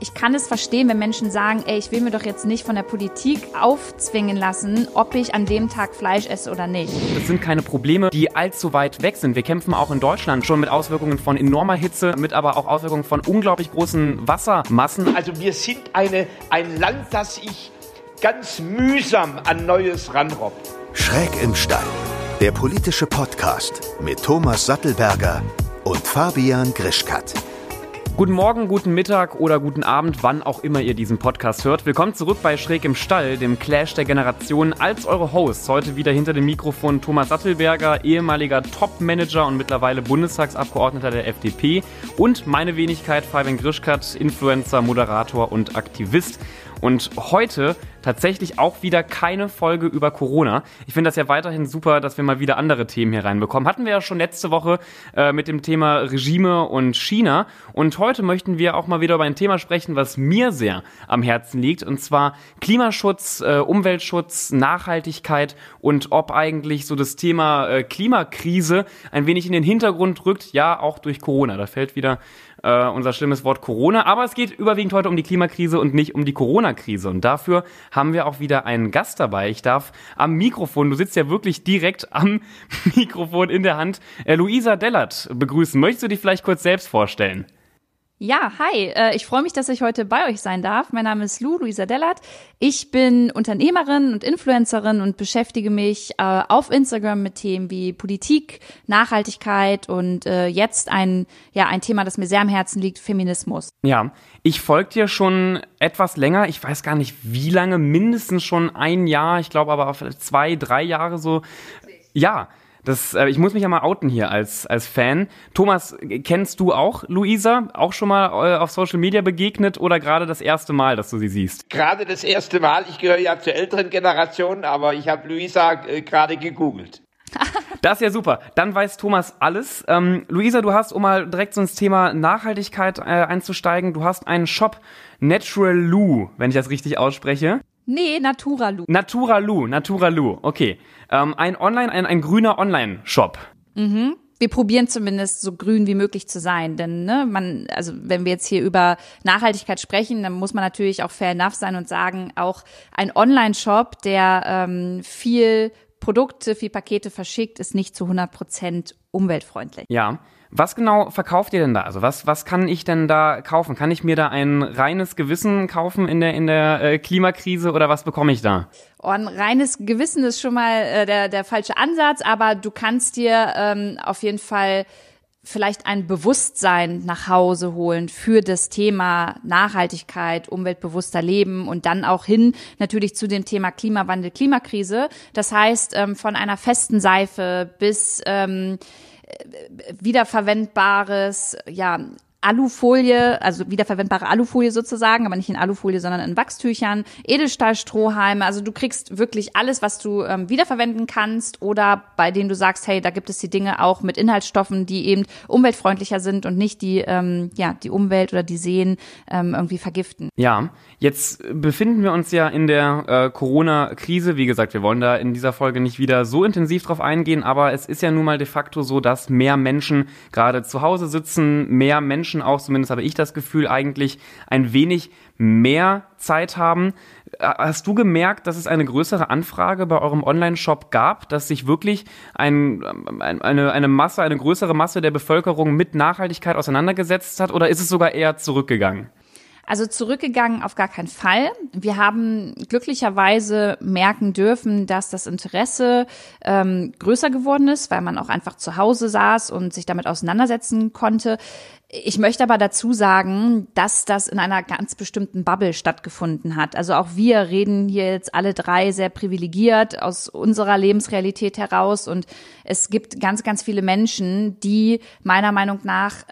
ich kann es verstehen, wenn Menschen sagen, ey, ich will mir doch jetzt nicht von der Politik aufzwingen lassen, ob ich an dem Tag Fleisch esse oder nicht. Das sind keine Probleme, die allzu weit weg sind. Wir kämpfen auch in Deutschland schon mit Auswirkungen von enormer Hitze, mit aber auch Auswirkungen von unglaublich großen Wassermassen. Also wir sind eine, ein Land, das sich ganz mühsam an Neues ranrobbt. Schräg im Stall. Der politische Podcast mit Thomas Sattelberger und Fabian Grischkat. Guten Morgen, guten Mittag oder guten Abend, wann auch immer ihr diesen Podcast hört. Willkommen zurück bei Schräg im Stall, dem Clash der Generationen. Als eure Hosts heute wieder hinter dem Mikrofon Thomas Sattelberger, ehemaliger Top-Manager und mittlerweile Bundestagsabgeordneter der FDP und meine Wenigkeit Fabian Grischkat, Influencer, Moderator und Aktivist. Und heute tatsächlich auch wieder keine Folge über Corona. Ich finde das ja weiterhin super, dass wir mal wieder andere Themen hier reinbekommen. Hatten wir ja schon letzte Woche äh, mit dem Thema Regime und China. Und heute möchten wir auch mal wieder über ein Thema sprechen, was mir sehr am Herzen liegt. Und zwar Klimaschutz, äh, Umweltschutz, Nachhaltigkeit und ob eigentlich so das Thema äh, Klimakrise ein wenig in den Hintergrund rückt. Ja, auch durch Corona. Da fällt wieder äh, unser schlimmes Wort Corona. Aber es geht überwiegend heute um die Klimakrise und nicht um die Corona-Krise. Und dafür haben wir auch wieder einen Gast dabei. Ich darf am Mikrofon, du sitzt ja wirklich direkt am Mikrofon in der Hand, äh, Luisa Dellert begrüßen. Möchtest du dich vielleicht kurz selbst vorstellen? Ja, hi. Äh, ich freue mich, dass ich heute bei euch sein darf. Mein Name ist Lou, Luisa Dellert. Ich bin Unternehmerin und Influencerin und beschäftige mich äh, auf Instagram mit Themen wie Politik, Nachhaltigkeit und äh, jetzt ein, ja, ein Thema, das mir sehr am Herzen liegt, Feminismus. Ja, ich folge dir schon etwas länger. Ich weiß gar nicht, wie lange, mindestens schon ein Jahr. Ich glaube aber zwei, drei Jahre so. Ja, das, äh, ich muss mich ja mal outen hier als, als Fan. Thomas, kennst du auch Luisa? Auch schon mal äh, auf Social Media begegnet oder gerade das erste Mal, dass du sie siehst? Gerade das erste Mal. Ich gehöre ja zur älteren Generation, aber ich habe Luisa äh, gerade gegoogelt. Das ist ja super. Dann weiß Thomas alles. Ähm, Luisa, du hast, um mal direkt so ins Thema Nachhaltigkeit äh, einzusteigen, du hast einen Shop Natural Lou, wenn ich das richtig ausspreche. Nee, Naturalu. Naturalu, Naturalu, okay. Ähm, ein Online, ein, ein grüner Online-Shop. Mhm wir probieren zumindest so grün wie möglich zu sein. Denn ne, man, also wenn wir jetzt hier über Nachhaltigkeit sprechen, dann muss man natürlich auch fair enough sein und sagen, auch ein Online-Shop, der ähm, viel Produkte, viel Pakete verschickt, ist nicht zu 100 Prozent umweltfreundlich. Ja. Was genau verkauft ihr denn da? Also was, was kann ich denn da kaufen? Kann ich mir da ein reines Gewissen kaufen in der, in der äh, Klimakrise oder was bekomme ich da? Oh, ein reines Gewissen ist schon mal äh, der, der falsche Ansatz, aber du kannst dir ähm, auf jeden Fall vielleicht ein Bewusstsein nach Hause holen für das Thema Nachhaltigkeit, umweltbewusster Leben und dann auch hin natürlich zu dem Thema Klimawandel, Klimakrise. Das heißt, ähm, von einer festen Seife bis ähm, wiederverwendbares, ja, Alufolie, also wiederverwendbare Alufolie sozusagen, aber nicht in Alufolie, sondern in Wachstüchern, Edelstahlstrohhalme. Also du kriegst wirklich alles, was du ähm, wiederverwenden kannst oder bei denen du sagst, hey, da gibt es die Dinge auch mit Inhaltsstoffen, die eben umweltfreundlicher sind und nicht die, ähm, ja, die Umwelt oder die Seen ähm, irgendwie vergiften. Ja, jetzt befinden wir uns ja in der äh, Corona-Krise. Wie gesagt, wir wollen da in dieser Folge nicht wieder so intensiv drauf eingehen, aber es ist ja nun mal de facto so, dass mehr Menschen gerade zu Hause sitzen, mehr Menschen Menschen auch, zumindest habe ich das Gefühl, eigentlich ein wenig mehr Zeit haben. Äh, hast du gemerkt, dass es eine größere Anfrage bei eurem Online-Shop gab, dass sich wirklich ein, eine, eine Masse, eine größere Masse der Bevölkerung mit Nachhaltigkeit auseinandergesetzt hat oder ist es sogar eher zurückgegangen? Also zurückgegangen auf gar keinen Fall. Wir haben glücklicherweise merken dürfen, dass das Interesse ähm, größer geworden ist, weil man auch einfach zu Hause saß und sich damit auseinandersetzen konnte. Ich möchte aber dazu sagen, dass das in einer ganz bestimmten Bubble stattgefunden hat. Also auch wir reden hier jetzt alle drei sehr privilegiert aus unserer Lebensrealität heraus und es gibt ganz, ganz viele Menschen, die meiner Meinung nach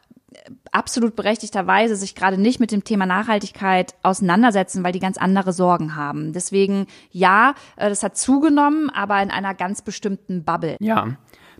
absolut berechtigterweise sich gerade nicht mit dem Thema Nachhaltigkeit auseinandersetzen, weil die ganz andere Sorgen haben. Deswegen ja, äh, das hat zugenommen, aber in einer ganz bestimmten Bubble. Ja.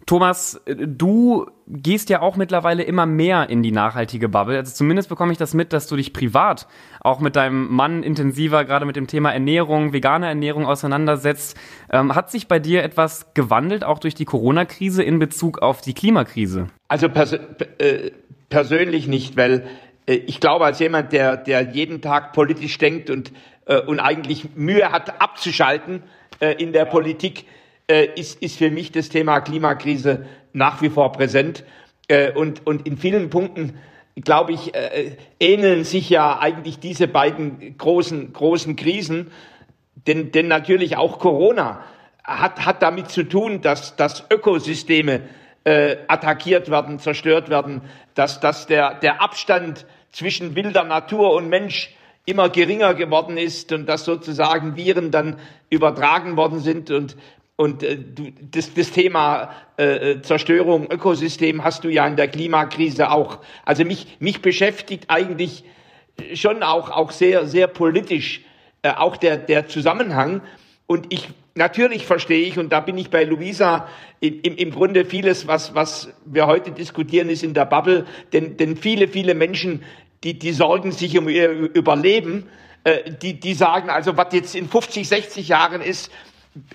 Thomas, du gehst ja auch mittlerweile immer mehr in die nachhaltige Bubble. Also zumindest bekomme ich das mit, dass du dich privat auch mit deinem Mann intensiver gerade mit dem Thema Ernährung, vegane Ernährung auseinandersetzt. Ähm, hat sich bei dir etwas gewandelt, auch durch die Corona-Krise in Bezug auf die Klimakrise? Also pers äh, persönlich nicht, weil äh, ich glaube, als jemand, der, der jeden Tag politisch denkt und, äh, und eigentlich Mühe hat, abzuschalten äh, in der Politik, äh, ist, ist für mich das Thema Klimakrise nach wie vor präsent. Äh, und, und in vielen Punkten, glaube ich, äh, ähneln sich ja eigentlich diese beiden großen, großen Krisen. Denn, denn natürlich auch Corona hat, hat damit zu tun, dass, dass Ökosysteme äh, attackiert werden, zerstört werden, dass, dass der, der Abstand zwischen wilder Natur und Mensch immer geringer geworden ist und dass sozusagen Viren dann übertragen worden sind und und äh, du, das, das Thema äh, äh, Zerstörung, Ökosystem hast du ja in der Klimakrise auch. Also mich, mich beschäftigt eigentlich schon auch, auch sehr, sehr politisch äh, auch der, der Zusammenhang. Und ich natürlich verstehe ich, und da bin ich bei Luisa, im, im Grunde vieles, was, was wir heute diskutieren, ist in der Bubble, denn, denn viele, viele Menschen, die, die sorgen sich um ihr Überleben, äh, die, die sagen also, was jetzt in 50, 60 Jahren ist,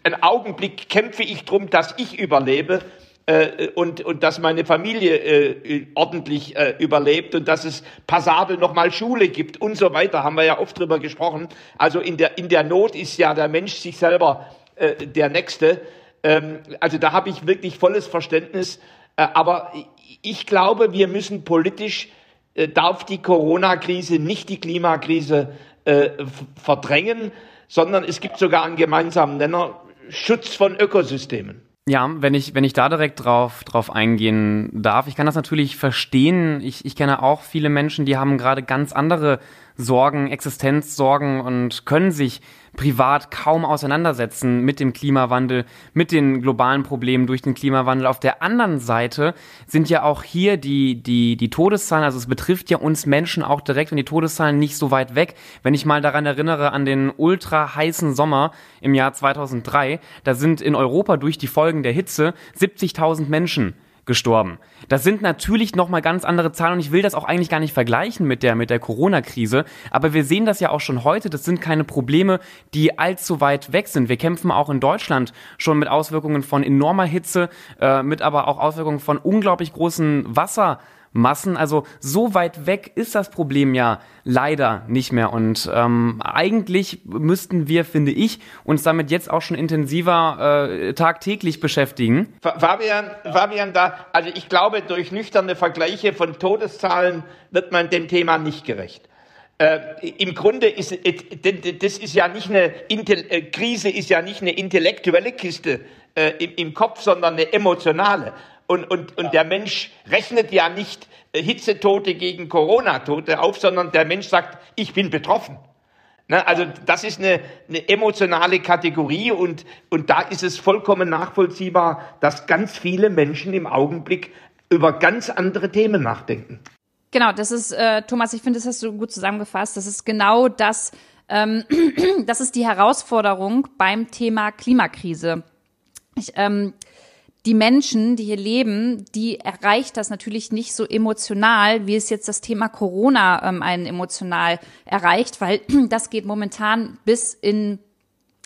einen Augenblick kämpfe ich drum, dass ich überlebe äh, und, und dass meine Familie äh, ordentlich äh, überlebt und dass es passabel nochmal Schule gibt und so weiter, haben wir ja oft drüber gesprochen. Also in der, in der Not ist ja der Mensch sich selber äh, der Nächste. Ähm, also da habe ich wirklich volles Verständnis. Äh, aber ich glaube, wir müssen politisch, äh, darf die Corona-Krise nicht die Klimakrise äh, verdrängen sondern es gibt sogar einen gemeinsamen Nenner, Schutz von Ökosystemen. Ja, wenn ich, wenn ich da direkt drauf, drauf eingehen darf, ich kann das natürlich verstehen. Ich, ich kenne auch viele Menschen, die haben gerade ganz andere Sorgen, Existenzsorgen und können sich privat kaum auseinandersetzen mit dem Klimawandel, mit den globalen Problemen durch den Klimawandel. Auf der anderen Seite sind ja auch hier die, die, die Todeszahlen, also es betrifft ja uns Menschen auch direkt und die Todeszahlen nicht so weit weg. Wenn ich mal daran erinnere an den ultra heißen Sommer im Jahr 2003, da sind in Europa durch die Folgen der Hitze 70.000 Menschen gestorben. Das sind natürlich nochmal ganz andere Zahlen und ich will das auch eigentlich gar nicht vergleichen mit der, mit der Corona-Krise. Aber wir sehen das ja auch schon heute. Das sind keine Probleme, die allzu weit weg sind. Wir kämpfen auch in Deutschland schon mit Auswirkungen von enormer Hitze, äh, mit aber auch Auswirkungen von unglaublich großen Wasser Massen. Also so weit weg ist das Problem ja leider nicht mehr. Und ähm, eigentlich müssten wir, finde ich, uns damit jetzt auch schon intensiver äh, tagtäglich beschäftigen. Fabian, Fabian, da, also ich glaube, durch nüchterne Vergleiche von Todeszahlen wird man dem Thema nicht gerecht. Äh, Im Grunde ist das ist ja nicht eine äh, Krise ist ja nicht eine intellektuelle Kiste äh, im, im Kopf, sondern eine emotionale. Und, und, und der Mensch rechnet ja nicht äh, Hitzetote gegen Corona-Tote auf, sondern der Mensch sagt, ich bin betroffen. Ne, also das ist eine, eine emotionale Kategorie und, und da ist es vollkommen nachvollziehbar, dass ganz viele Menschen im Augenblick über ganz andere Themen nachdenken. Genau, das ist, äh, Thomas, ich finde, das hast du gut zusammengefasst. Das ist genau das, ähm, das ist die Herausforderung beim Thema Klimakrise. Ich, ähm, die Menschen, die hier leben, die erreicht das natürlich nicht so emotional, wie es jetzt das Thema Corona ähm, einen emotional erreicht, weil das geht momentan bis in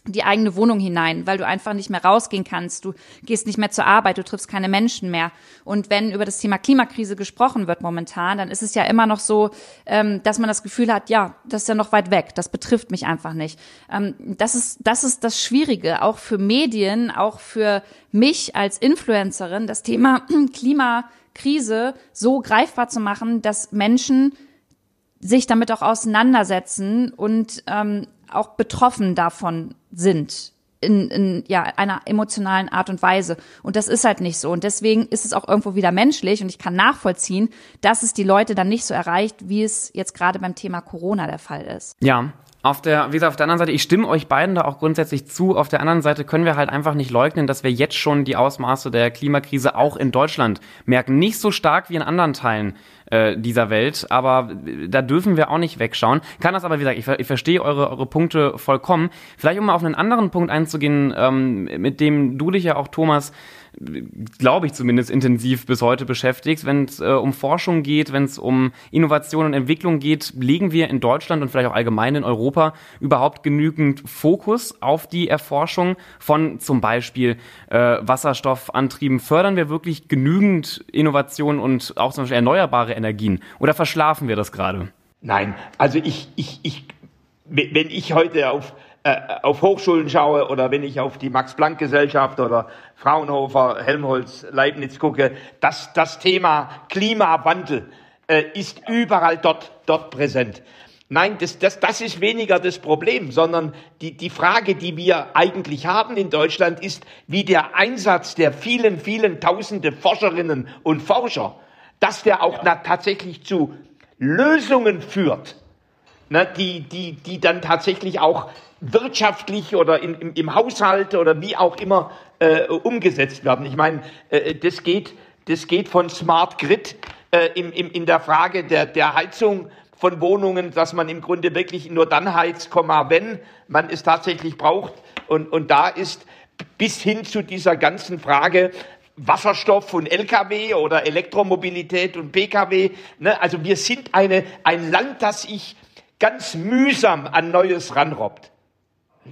die eigene Wohnung hinein, weil du einfach nicht mehr rausgehen kannst, du gehst nicht mehr zur Arbeit, du triffst keine Menschen mehr. Und wenn über das Thema Klimakrise gesprochen wird momentan, dann ist es ja immer noch so, ähm, dass man das Gefühl hat, ja, das ist ja noch weit weg, das betrifft mich einfach nicht. Ähm, das ist das ist das Schwierige, auch für Medien, auch für mich als Influencerin, das Thema Klimakrise so greifbar zu machen, dass Menschen sich damit auch auseinandersetzen und ähm, auch betroffen davon sind in, in ja, einer emotionalen Art und Weise. Und das ist halt nicht so. Und deswegen ist es auch irgendwo wieder menschlich und ich kann nachvollziehen, dass es die Leute dann nicht so erreicht, wie es jetzt gerade beim Thema Corona der Fall ist. Ja, auf der, wie gesagt, auf der anderen Seite, ich stimme euch beiden da auch grundsätzlich zu. Auf der anderen Seite können wir halt einfach nicht leugnen, dass wir jetzt schon die Ausmaße der Klimakrise auch in Deutschland merken. Nicht so stark wie in anderen Teilen äh, dieser Welt, aber da dürfen wir auch nicht wegschauen. Kann das aber, wie gesagt, ich, ich verstehe eure, eure Punkte vollkommen. Vielleicht um mal auf einen anderen Punkt einzugehen, ähm, mit dem du dich ja auch, Thomas, glaube ich zumindest, intensiv bis heute beschäftigst. Wenn es äh, um Forschung geht, wenn es um Innovation und Entwicklung geht, legen wir in Deutschland und vielleicht auch allgemein in Europa überhaupt genügend Fokus auf die Erforschung von zum Beispiel äh, Wasserstoffantrieben? Fördern wir wirklich genügend Innovation und auch zum Beispiel erneuerbare Energien. Oder verschlafen wir das gerade? Nein, also ich, ich, ich, wenn ich heute auf, äh, auf Hochschulen schaue oder wenn ich auf die Max-Planck-Gesellschaft oder Fraunhofer, Helmholtz, Leibniz gucke, das, das Thema Klimawandel äh, ist überall dort, dort präsent. Nein, das, das, das ist weniger das Problem, sondern die, die Frage, die wir eigentlich haben in Deutschland, ist, wie der Einsatz der vielen, vielen tausende Forscherinnen und Forscher, dass der auch na, tatsächlich zu Lösungen führt, ne, die, die, die dann tatsächlich auch wirtschaftlich oder in, im, im Haushalt oder wie auch immer äh, umgesetzt werden. Ich meine, äh, das, geht, das geht von Smart Grid äh, im, im, in der Frage der, der Heizung von Wohnungen, dass man im Grunde wirklich nur dann heizt, wenn man es tatsächlich braucht. Und, und da ist bis hin zu dieser ganzen Frage Wasserstoff und Lkw oder Elektromobilität und Pkw. Ne? Also wir sind eine, ein Land, das sich ganz mühsam an Neues ranrobbt.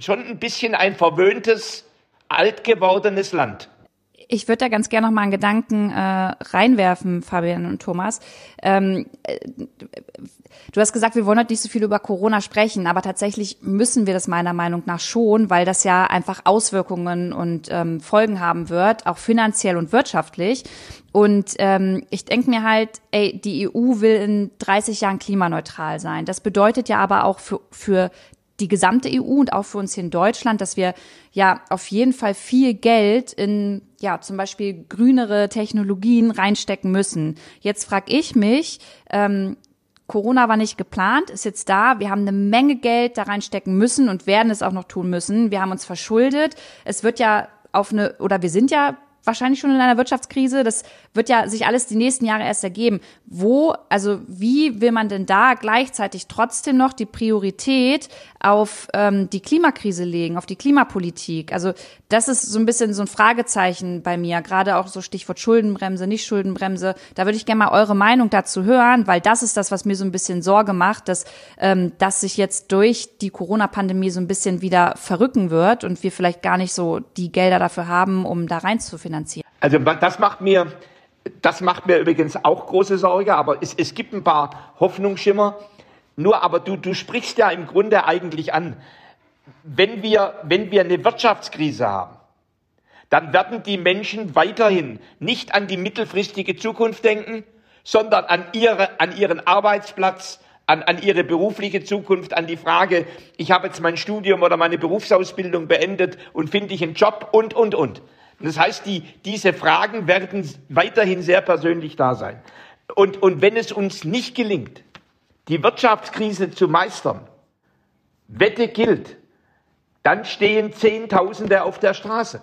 Schon ein bisschen ein verwöhntes, alt gewordenes Land. Ich würde da ganz gerne noch mal einen Gedanken äh, reinwerfen, Fabian und Thomas. Ähm, äh, du hast gesagt, wir wollen heute nicht so viel über Corona sprechen, aber tatsächlich müssen wir das meiner Meinung nach schon, weil das ja einfach Auswirkungen und ähm, Folgen haben wird, auch finanziell und wirtschaftlich. Und ähm, ich denke mir halt, ey, die EU will in 30 Jahren klimaneutral sein. Das bedeutet ja aber auch für, für die gesamte EU und auch für uns hier in Deutschland, dass wir ja auf jeden Fall viel Geld in ja zum Beispiel grünere Technologien reinstecken müssen. Jetzt frage ich mich, ähm, Corona war nicht geplant, ist jetzt da. Wir haben eine Menge Geld da reinstecken müssen und werden es auch noch tun müssen. Wir haben uns verschuldet. Es wird ja auf eine, oder wir sind ja wahrscheinlich schon in einer Wirtschaftskrise. Das wird ja sich alles die nächsten Jahre erst ergeben. Wo, also wie will man denn da gleichzeitig trotzdem noch die Priorität auf ähm, die Klimakrise legen, auf die Klimapolitik? Also das ist so ein bisschen so ein Fragezeichen bei mir, gerade auch so Stichwort Schuldenbremse, nicht Schuldenbremse. Da würde ich gerne mal eure Meinung dazu hören, weil das ist das, was mir so ein bisschen Sorge macht, dass, ähm, dass sich jetzt durch die Corona-Pandemie so ein bisschen wieder verrücken wird und wir vielleicht gar nicht so die Gelder dafür haben, um da rein zu finanzieren. Also das macht mir, das macht mir übrigens auch große Sorge, aber es, es gibt ein paar Hoffnungsschimmer. Nur aber du, du sprichst ja im Grunde eigentlich an, wenn wir, wenn wir eine Wirtschaftskrise haben, dann werden die Menschen weiterhin nicht an die mittelfristige Zukunft denken, sondern an, ihre, an ihren Arbeitsplatz, an, an ihre berufliche Zukunft, an die Frage, ich habe jetzt mein Studium oder meine Berufsausbildung beendet und finde ich einen Job und, und, und. Das heißt, die, diese Fragen werden weiterhin sehr persönlich da sein. Und, und wenn es uns nicht gelingt, die Wirtschaftskrise zu meistern, Wette gilt, dann stehen Zehntausende auf der Straße.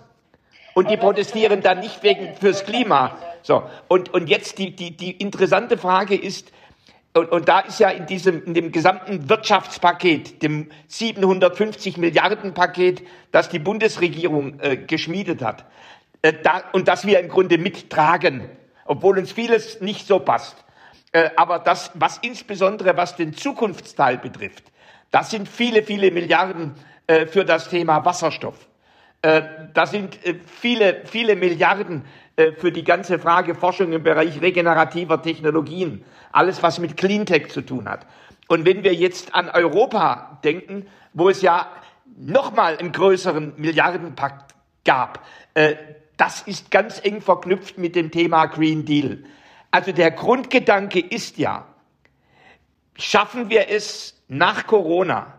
Und die protestieren dann nicht wegen fürs Klima. So. Und, und jetzt die, die, die interessante Frage ist, und, und da ist ja in diesem, in dem gesamten Wirtschaftspaket, dem 750 Milliarden Paket, das die Bundesregierung äh, geschmiedet hat, äh, da, und das wir im Grunde mittragen, obwohl uns vieles nicht so passt. Äh, aber das, was insbesondere was den Zukunftsteil betrifft, das sind viele, viele Milliarden äh, für das Thema Wasserstoff. Äh, das sind äh, viele, viele Milliarden äh, für die ganze Frage Forschung im Bereich regenerativer Technologien, alles was mit Cleantech zu tun hat. Und wenn wir jetzt an Europa denken, wo es ja nochmal einen größeren Milliardenpakt gab, das ist ganz eng verknüpft mit dem Thema Green Deal. Also der Grundgedanke ist ja, schaffen wir es nach Corona,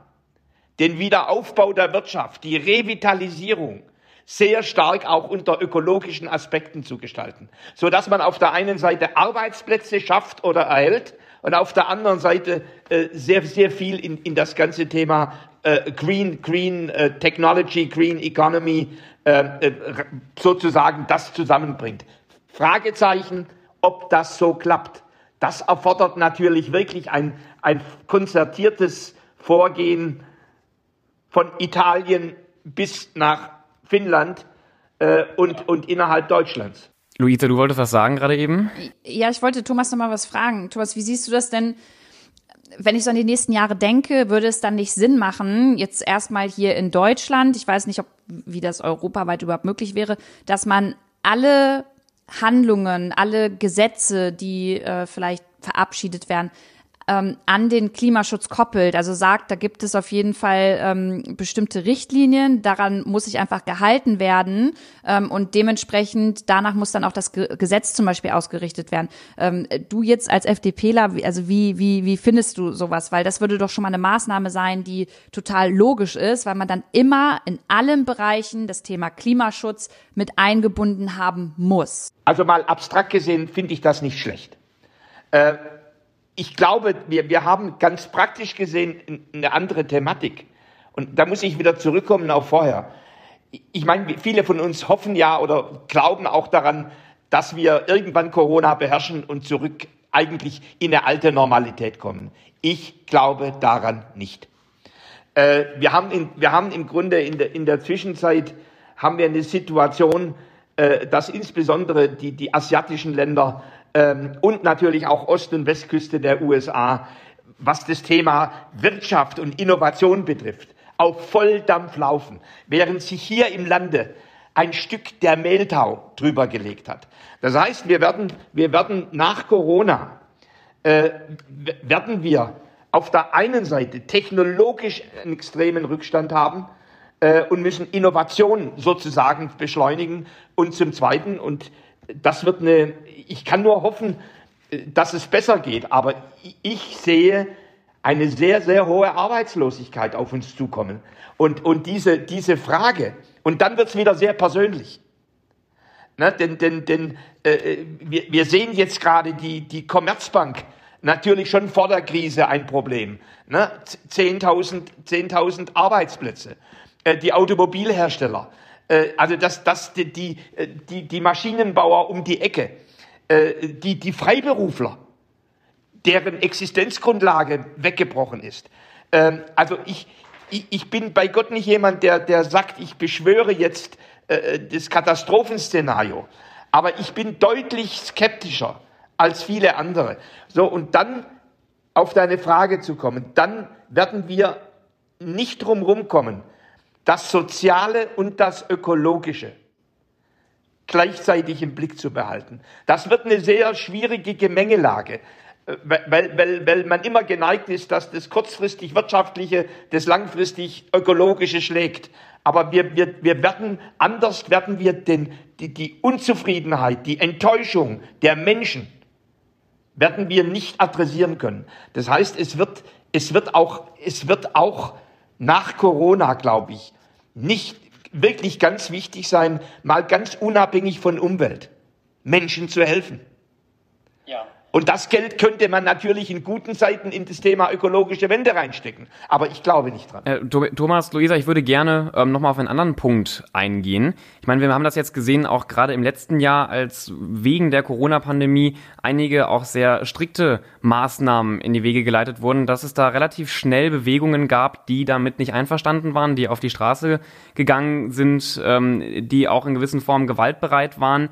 den Wiederaufbau der Wirtschaft, die Revitalisierung, sehr stark auch unter ökologischen Aspekten zu gestalten, so dass man auf der einen Seite Arbeitsplätze schafft oder erhält und auf der anderen Seite äh, sehr sehr viel in, in das ganze Thema äh, Green Green äh, Technology, Green Economy äh, äh, sozusagen das zusammenbringt. Fragezeichen, ob das so klappt. Das erfordert natürlich wirklich ein, ein konzertiertes Vorgehen von Italien bis nach Finnland äh, und, und innerhalb Deutschlands. Luisa, du wolltest was sagen gerade eben? Ja, ich wollte Thomas noch mal was fragen. Thomas, wie siehst du das denn? Wenn ich so an die nächsten Jahre denke, würde es dann nicht Sinn machen, jetzt erstmal hier in Deutschland, ich weiß nicht, ob, wie das europaweit überhaupt möglich wäre, dass man alle Handlungen, alle Gesetze, die äh, vielleicht verabschiedet werden, ähm, an den Klimaschutz koppelt. Also sagt, da gibt es auf jeden Fall ähm, bestimmte Richtlinien, daran muss sich einfach gehalten werden ähm, und dementsprechend danach muss dann auch das Ge Gesetz zum Beispiel ausgerichtet werden. Ähm, du jetzt als FDPler, also wie, wie, wie findest du sowas? Weil das würde doch schon mal eine Maßnahme sein, die total logisch ist, weil man dann immer in allen Bereichen das Thema Klimaschutz mit eingebunden haben muss. Also mal abstrakt gesehen finde ich das nicht schlecht. Äh, ich glaube, wir, wir haben ganz praktisch gesehen eine andere Thematik. Und da muss ich wieder zurückkommen auf vorher. Ich meine, viele von uns hoffen ja oder glauben auch daran, dass wir irgendwann Corona beherrschen und zurück eigentlich in eine alte Normalität kommen. Ich glaube daran nicht. Äh, wir, haben in, wir haben im Grunde in der, in der Zwischenzeit haben wir eine Situation, äh, dass insbesondere die, die asiatischen Länder ähm, und natürlich auch Ost- und Westküste der USA, was das Thema Wirtschaft und Innovation betrifft, auf Volldampf laufen, während sich hier im Lande ein Stück der Mehltau drüber gelegt hat. Das heißt, wir werden, wir werden nach Corona, äh, werden wir auf der einen Seite technologisch einen extremen Rückstand haben äh, und müssen Innovation sozusagen beschleunigen und zum Zweiten, und das wird eine, ich kann nur hoffen, dass es besser geht, aber ich sehe eine sehr, sehr hohe Arbeitslosigkeit auf uns zukommen. Und, und diese, diese Frage, und dann wird es wieder sehr persönlich. Ne, denn denn, denn äh, wir, wir sehen jetzt gerade die, die Commerzbank natürlich schon vor der Krise ein Problem. Ne? 10.000 10 Arbeitsplätze. Äh, die Automobilhersteller äh, also das, das, die, die, die, die Maschinenbauer um die Ecke, äh, die, die Freiberufler, deren Existenzgrundlage weggebrochen ist. Ähm, also ich, ich, ich bin bei Gott nicht jemand, der, der sagt, ich beschwöre jetzt äh, das Katastrophenszenario. Aber ich bin deutlich skeptischer als viele andere. So, und dann auf deine Frage zu kommen, dann werden wir nicht drum kommen, das Soziale und das Ökologische gleichzeitig im Blick zu behalten. Das wird eine sehr schwierige Gemengelage, äh, weil, weil, weil man immer geneigt ist, dass das kurzfristig wirtschaftliche das langfristig ökologische schlägt. Aber wir, wir, wir werden, anders werden wir den, die, die Unzufriedenheit, die Enttäuschung der Menschen, werden wir nicht adressieren können. Das heißt, es wird, es wird auch, es wird auch nach Corona, glaube ich, nicht wirklich ganz wichtig sein, mal ganz unabhängig von Umwelt, Menschen zu helfen. Ja. Und das Geld könnte man natürlich in guten Zeiten in das Thema ökologische Wende reinstecken. Aber ich glaube nicht dran. Äh, Thomas, Luisa, ich würde gerne ähm, nochmal auf einen anderen Punkt eingehen. Ich meine, wir haben das jetzt gesehen, auch gerade im letzten Jahr, als wegen der Corona-Pandemie einige auch sehr strikte Maßnahmen in die Wege geleitet wurden, dass es da relativ schnell Bewegungen gab, die damit nicht einverstanden waren, die auf die Straße gegangen sind, ähm, die auch in gewissen Formen gewaltbereit waren.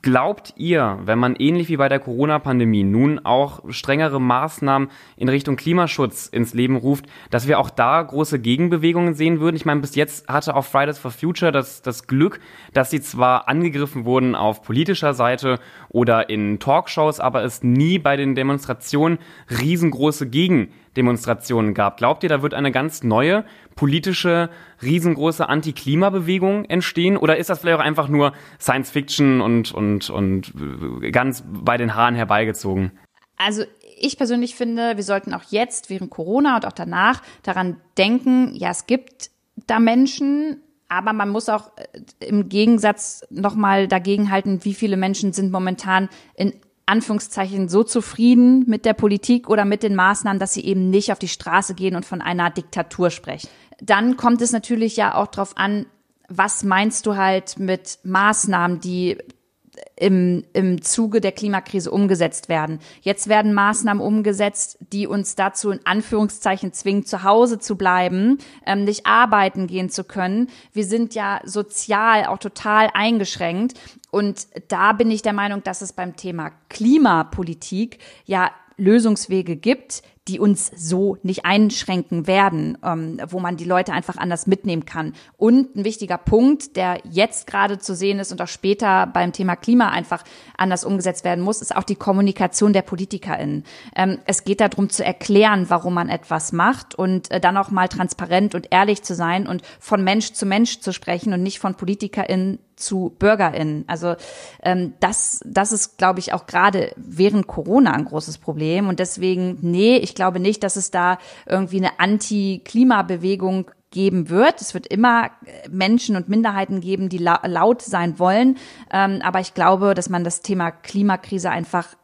Glaubt ihr, wenn man ähnlich wie bei der Corona-Pandemie nun auch strengere Maßnahmen in Richtung Klimaschutz ins Leben ruft, dass wir auch da große Gegenbewegungen sehen würden? Ich meine, bis jetzt hatte auch Fridays for Future das, das Glück, dass sie zwar angegriffen wurden auf politischer Seite oder in Talkshows, aber es nie bei den Demonstrationen riesengroße Gegenbewegungen Demonstrationen gab. Glaubt ihr, da wird eine ganz neue politische, riesengroße Anti-Klima-Bewegung entstehen? Oder ist das vielleicht auch einfach nur Science Fiction und, und, und ganz bei den Haaren herbeigezogen? Also ich persönlich finde, wir sollten auch jetzt während Corona und auch danach daran denken, ja, es gibt da Menschen, aber man muss auch äh, im Gegensatz nochmal dagegen halten, wie viele Menschen sind momentan in Anführungszeichen so zufrieden mit der Politik oder mit den Maßnahmen, dass sie eben nicht auf die Straße gehen und von einer Diktatur sprechen. Dann kommt es natürlich ja auch darauf an, was meinst du halt mit Maßnahmen, die im, im Zuge der Klimakrise umgesetzt werden. Jetzt werden Maßnahmen umgesetzt, die uns dazu in Anführungszeichen zwingen, zu Hause zu bleiben, ähm, nicht arbeiten gehen zu können. Wir sind ja sozial auch total eingeschränkt. Und da bin ich der Meinung, dass es beim Thema Klimapolitik ja Lösungswege gibt, die uns so nicht einschränken werden, ähm, wo man die Leute einfach anders mitnehmen kann. Und ein wichtiger Punkt, der jetzt gerade zu sehen ist und auch später beim Thema Klima einfach anders umgesetzt werden muss, ist auch die Kommunikation der PolitikerInnen. Ähm, es geht darum zu erklären, warum man etwas macht und äh, dann auch mal transparent und ehrlich zu sein und von Mensch zu Mensch zu sprechen und nicht von PolitikerInnen zu BürgerInnen. Also ähm, das, das ist, glaube ich, auch gerade während Corona ein großes Problem. Und deswegen, nee, ich glaube nicht, dass es da irgendwie eine Anti-Klimabewegung geben wird. Es wird immer Menschen und Minderheiten geben, die la laut sein wollen. Ähm, aber ich glaube, dass man das Thema Klimakrise einfach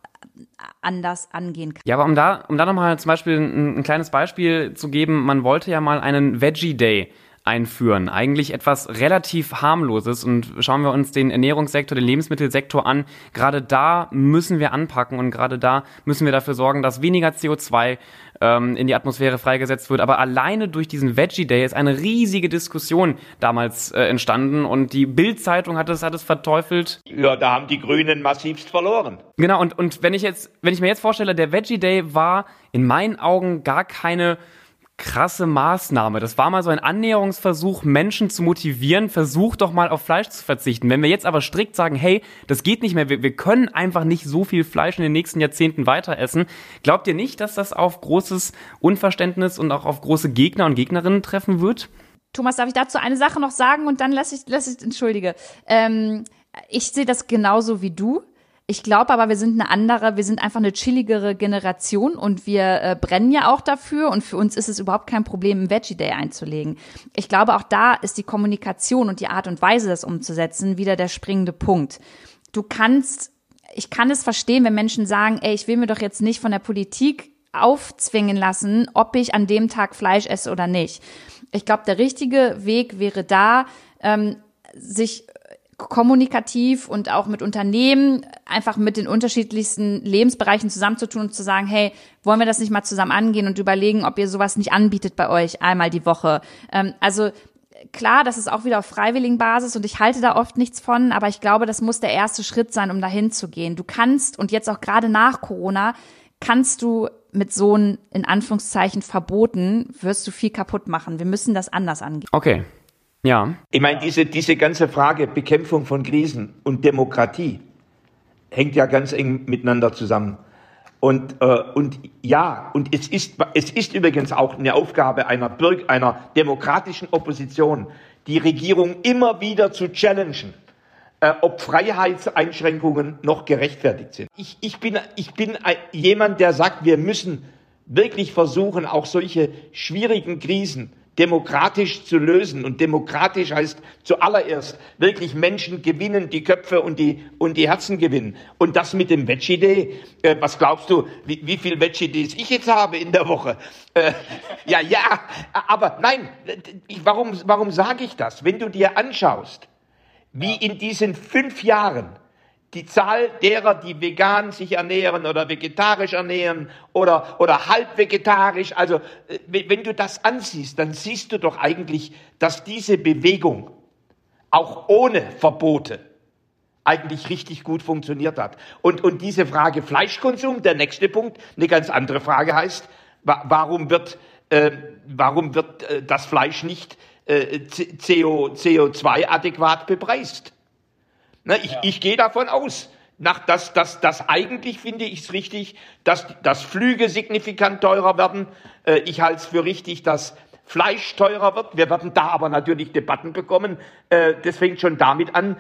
anders angehen kann. Ja, aber um da, um da nochmal zum Beispiel ein, ein kleines Beispiel zu geben, man wollte ja mal einen Veggie Day einführen. Eigentlich etwas relativ harmloses und schauen wir uns den Ernährungssektor, den Lebensmittelsektor an. Gerade da müssen wir anpacken und gerade da müssen wir dafür sorgen, dass weniger CO2 ähm, in die Atmosphäre freigesetzt wird. Aber alleine durch diesen Veggie Day ist eine riesige Diskussion damals äh, entstanden und die Bild-Zeitung hat es, hat es verteufelt. Ja, da haben die Grünen massivst verloren. Genau, und, und wenn ich jetzt, wenn ich mir jetzt vorstelle, der Veggie Day war in meinen Augen gar keine krasse Maßnahme. Das war mal so ein Annäherungsversuch, Menschen zu motivieren, versuch doch mal auf Fleisch zu verzichten. Wenn wir jetzt aber strikt sagen, hey, das geht nicht mehr, wir, wir können einfach nicht so viel Fleisch in den nächsten Jahrzehnten weiter essen, glaubt ihr nicht, dass das auf großes Unverständnis und auch auf große Gegner und Gegnerinnen treffen wird? Thomas, darf ich dazu eine Sache noch sagen und dann lasse ich, lass ich, entschuldige. Ähm, ich sehe das genauso wie du. Ich glaube aber, wir sind eine andere, wir sind einfach eine chilligere Generation und wir äh, brennen ja auch dafür und für uns ist es überhaupt kein Problem, einen Veggie Day einzulegen. Ich glaube, auch da ist die Kommunikation und die Art und Weise, das umzusetzen, wieder der springende Punkt. Du kannst, ich kann es verstehen, wenn Menschen sagen, ey, ich will mir doch jetzt nicht von der Politik aufzwingen lassen, ob ich an dem Tag Fleisch esse oder nicht. Ich glaube, der richtige Weg wäre da, ähm, sich kommunikativ und auch mit Unternehmen, einfach mit den unterschiedlichsten Lebensbereichen zusammenzutun und zu sagen, hey, wollen wir das nicht mal zusammen angehen und überlegen, ob ihr sowas nicht anbietet bei euch einmal die Woche. Ähm, also klar, das ist auch wieder auf freiwilligen Basis und ich halte da oft nichts von, aber ich glaube, das muss der erste Schritt sein, um dahin zu gehen. Du kannst, und jetzt auch gerade nach Corona, kannst du mit so einem, in Anführungszeichen, Verboten, wirst du viel kaputt machen. Wir müssen das anders angehen. Okay. Ja. Ich meine, diese, diese ganze Frage Bekämpfung von Krisen und Demokratie hängt ja ganz eng miteinander zusammen. Und, äh, und ja, und es ist, es ist übrigens auch eine Aufgabe einer, Bürg einer demokratischen Opposition, die Regierung immer wieder zu challengen, äh, ob Freiheitseinschränkungen noch gerechtfertigt sind. Ich, ich, bin, ich bin jemand, der sagt, wir müssen wirklich versuchen, auch solche schwierigen Krisen demokratisch zu lösen. Und demokratisch heißt zuallererst wirklich Menschen gewinnen, die Köpfe und die, und die Herzen gewinnen. Und das mit dem Veggie Day, äh, was glaubst du, wie, wie viel Veggie Days ich jetzt habe in der Woche? Äh, ja, ja, aber nein, warum, warum sage ich das? Wenn du dir anschaust, wie in diesen fünf Jahren die Zahl derer, die vegan sich ernähren oder vegetarisch ernähren oder, oder halb vegetarisch, also äh, wenn du das ansiehst, dann siehst du doch eigentlich, dass diese Bewegung auch ohne Verbote eigentlich richtig gut funktioniert hat. Und, und diese Frage Fleischkonsum, der nächste Punkt, eine ganz andere Frage heißt, warum wird, äh, warum wird äh, das Fleisch nicht äh, CO, CO2 adäquat bepreist? Ne, ich, ja. ich gehe davon aus, nach, dass, dass, dass eigentlich finde ich es richtig, dass, dass Flüge signifikant teurer werden. Äh, ich halte es für richtig, dass Fleisch teurer wird. Wir werden da aber natürlich Debatten bekommen. Äh, das fängt schon damit an,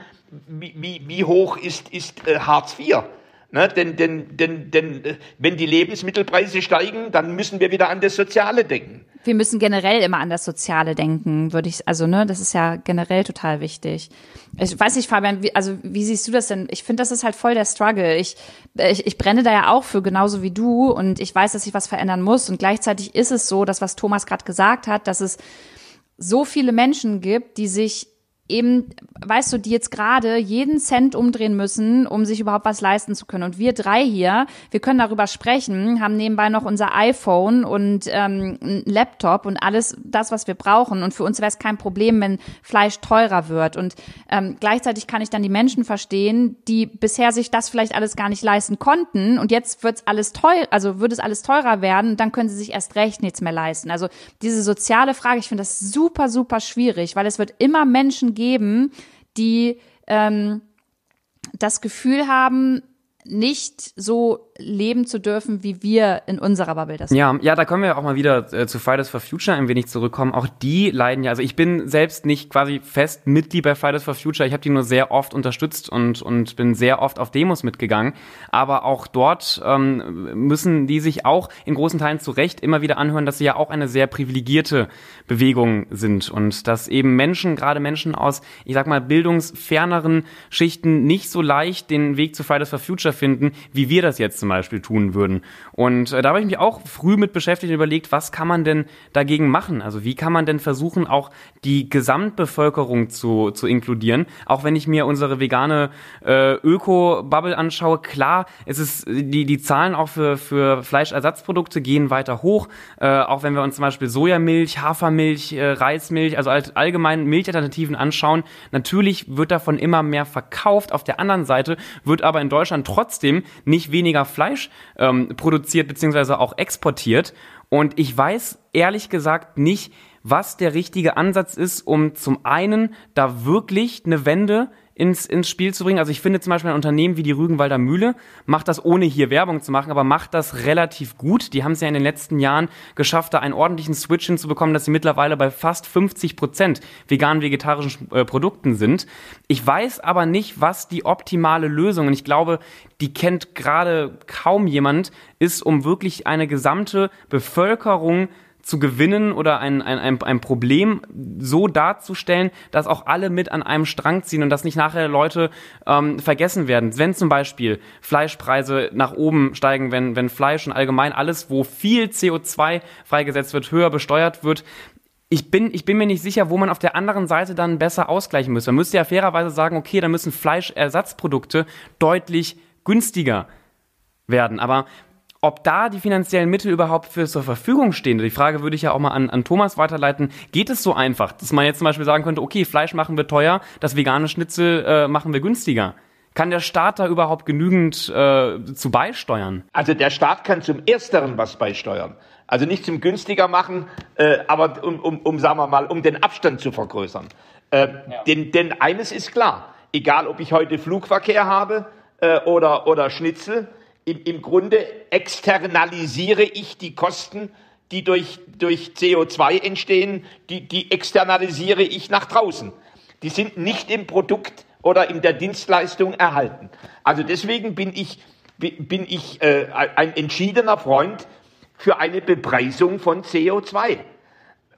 wie, wie, wie hoch ist, ist äh, Hartz IV. Ne, denn, denn, denn, denn äh, wenn die Lebensmittelpreise steigen, dann müssen wir wieder an das Soziale denken. Wir müssen generell immer an das Soziale denken, würde ich, also ne, das ist ja generell total wichtig. Ich weiß nicht, Fabian, wie, also wie siehst du das denn? Ich finde, das ist halt voll der Struggle. Ich, ich, ich brenne da ja auch für, genauso wie du, und ich weiß, dass ich was verändern muss. Und gleichzeitig ist es so, dass was Thomas gerade gesagt hat, dass es so viele Menschen gibt, die sich eben, weißt du, die jetzt gerade jeden Cent umdrehen müssen, um sich überhaupt was leisten zu können. Und wir drei hier, wir können darüber sprechen, haben nebenbei noch unser iPhone und ähm, Laptop und alles das, was wir brauchen. Und für uns wäre es kein Problem, wenn Fleisch teurer wird. Und ähm, gleichzeitig kann ich dann die Menschen verstehen, die bisher sich das vielleicht alles gar nicht leisten konnten und jetzt wird's alles teuer, also wird es alles teurer werden, dann können sie sich erst recht nichts mehr leisten. Also diese soziale Frage, ich finde das super, super schwierig, weil es wird immer Menschen geben, die ähm, das Gefühl haben, nicht so leben zu dürfen, wie wir in unserer Bubble das Ja, ja, da können wir auch mal wieder äh, zu Fridays for Future ein wenig zurückkommen. Auch die leiden ja, also ich bin selbst nicht quasi fest Mitglied bei Fridays for Future. Ich habe die nur sehr oft unterstützt und, und bin sehr oft auf Demos mitgegangen. Aber auch dort ähm, müssen die sich auch in großen Teilen zu Recht immer wieder anhören, dass sie ja auch eine sehr privilegierte Bewegung sind und dass eben Menschen, gerade Menschen aus, ich sag mal, bildungsferneren Schichten nicht so leicht den Weg zu Fridays for Future finden, wie wir das jetzt zum Beispiel tun würden. Und äh, da habe ich mich auch früh mit beschäftigt und überlegt, was kann man denn dagegen machen? Also wie kann man denn versuchen, auch die Gesamtbevölkerung zu, zu inkludieren? Auch wenn ich mir unsere vegane äh, Öko-Bubble anschaue, klar, es ist die, die Zahlen auch für, für Fleischersatzprodukte gehen weiter hoch. Äh, auch wenn wir uns zum Beispiel Sojamilch, Hafermilch, äh, Reismilch, also allgemein Milchalternativen anschauen, natürlich wird davon immer mehr verkauft. Auf der anderen Seite wird aber in Deutschland trotzdem nicht weniger Fleisch ähm, produziert bzw. auch exportiert. Und ich weiß ehrlich gesagt nicht, was der richtige Ansatz ist, um zum einen da wirklich eine Wende ins, ins Spiel zu bringen. Also ich finde zum Beispiel ein Unternehmen wie die Rügenwalder Mühle macht das, ohne hier Werbung zu machen, aber macht das relativ gut. Die haben es ja in den letzten Jahren geschafft, da einen ordentlichen Switch hinzubekommen, dass sie mittlerweile bei fast 50 Prozent vegan-vegetarischen äh, Produkten sind. Ich weiß aber nicht, was die optimale Lösung, und ich glaube, die kennt gerade kaum jemand, ist, um wirklich eine gesamte Bevölkerung zu gewinnen oder ein, ein, ein, ein Problem so darzustellen, dass auch alle mit an einem Strang ziehen und dass nicht nachher Leute ähm, vergessen werden. Wenn zum Beispiel Fleischpreise nach oben steigen, wenn, wenn Fleisch und allgemein alles, wo viel CO2 freigesetzt wird, höher besteuert wird, ich bin, ich bin mir nicht sicher, wo man auf der anderen Seite dann besser ausgleichen müsste. Man müsste ja fairerweise sagen, okay, dann müssen Fleischersatzprodukte deutlich günstiger werden. Aber ob da die finanziellen Mittel überhaupt für zur Verfügung stehen. Die Frage würde ich ja auch mal an, an Thomas weiterleiten. Geht es so einfach, dass man jetzt zum Beispiel sagen könnte, okay, Fleisch machen wir teuer, das vegane Schnitzel äh, machen wir günstiger? Kann der Staat da überhaupt genügend äh, zu beisteuern? Also der Staat kann zum Ersteren was beisteuern. Also nicht zum günstiger machen, äh, aber um, um, um, sagen wir mal, um den Abstand zu vergrößern. Äh, ja. denn, denn eines ist klar, egal ob ich heute Flugverkehr habe äh, oder, oder Schnitzel, im, im Grunde externalisiere ich die Kosten, die durch, durch CO2 entstehen, die, die externalisiere ich nach draußen. Die sind nicht im Produkt oder in der Dienstleistung erhalten. Also deswegen bin ich, bin ich äh, ein entschiedener Freund für eine Bepreisung von CO2.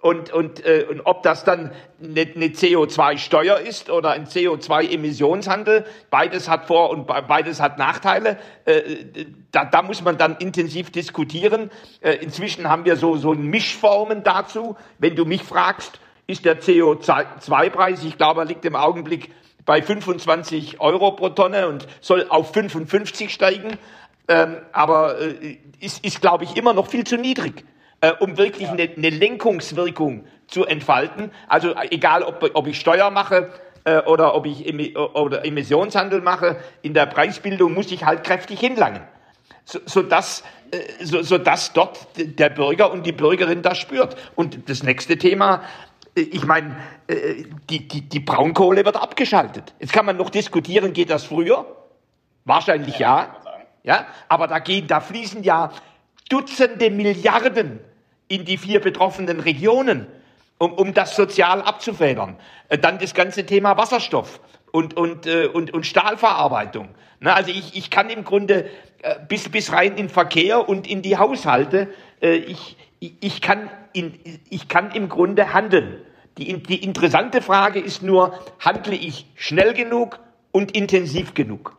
Und, und, äh, und ob das dann eine, eine CO2-Steuer ist oder ein CO2-Emissionshandel, beides hat Vor- und beides hat Nachteile. Äh, da, da muss man dann intensiv diskutieren. Äh, inzwischen haben wir so, so Mischformen dazu. Wenn du mich fragst, ist der CO2-Preis, ich glaube, er liegt im Augenblick bei 25 Euro pro Tonne und soll auf 55 steigen. Ähm, aber äh, ist, ist glaube ich, immer noch viel zu niedrig äh, um wirklich eine, eine, Lenkungswirkung zu entfalten. Also egal, ob, ob ich Steuer mache äh, oder ob ich oder Emissionshandel mache, in der Preisbildung muss ich halt kräftig hinlangen, so, so dass äh, so, so dass dort der Bürger und die Bürgerin das spürt. Und das nächste Thema, äh, ich meine, äh, die, die, die Braunkohle wird abgeschaltet. Jetzt kann man noch diskutieren, geht das früher? Wahrscheinlich ja. Ja, aber da gehen, da fließen ja Dutzende Milliarden in die vier betroffenen Regionen, um, um das sozial abzufedern. Äh, dann das ganze Thema Wasserstoff und, und, äh, und, und Stahlverarbeitung. also ich, ich kann im Grunde äh, bis, bis rein in Verkehr und in die Haushalte, ich, ich, kann in, ich kann im Grunde handeln. Die, die interessante Frage ist nur, handle ich schnell genug und intensiv genug?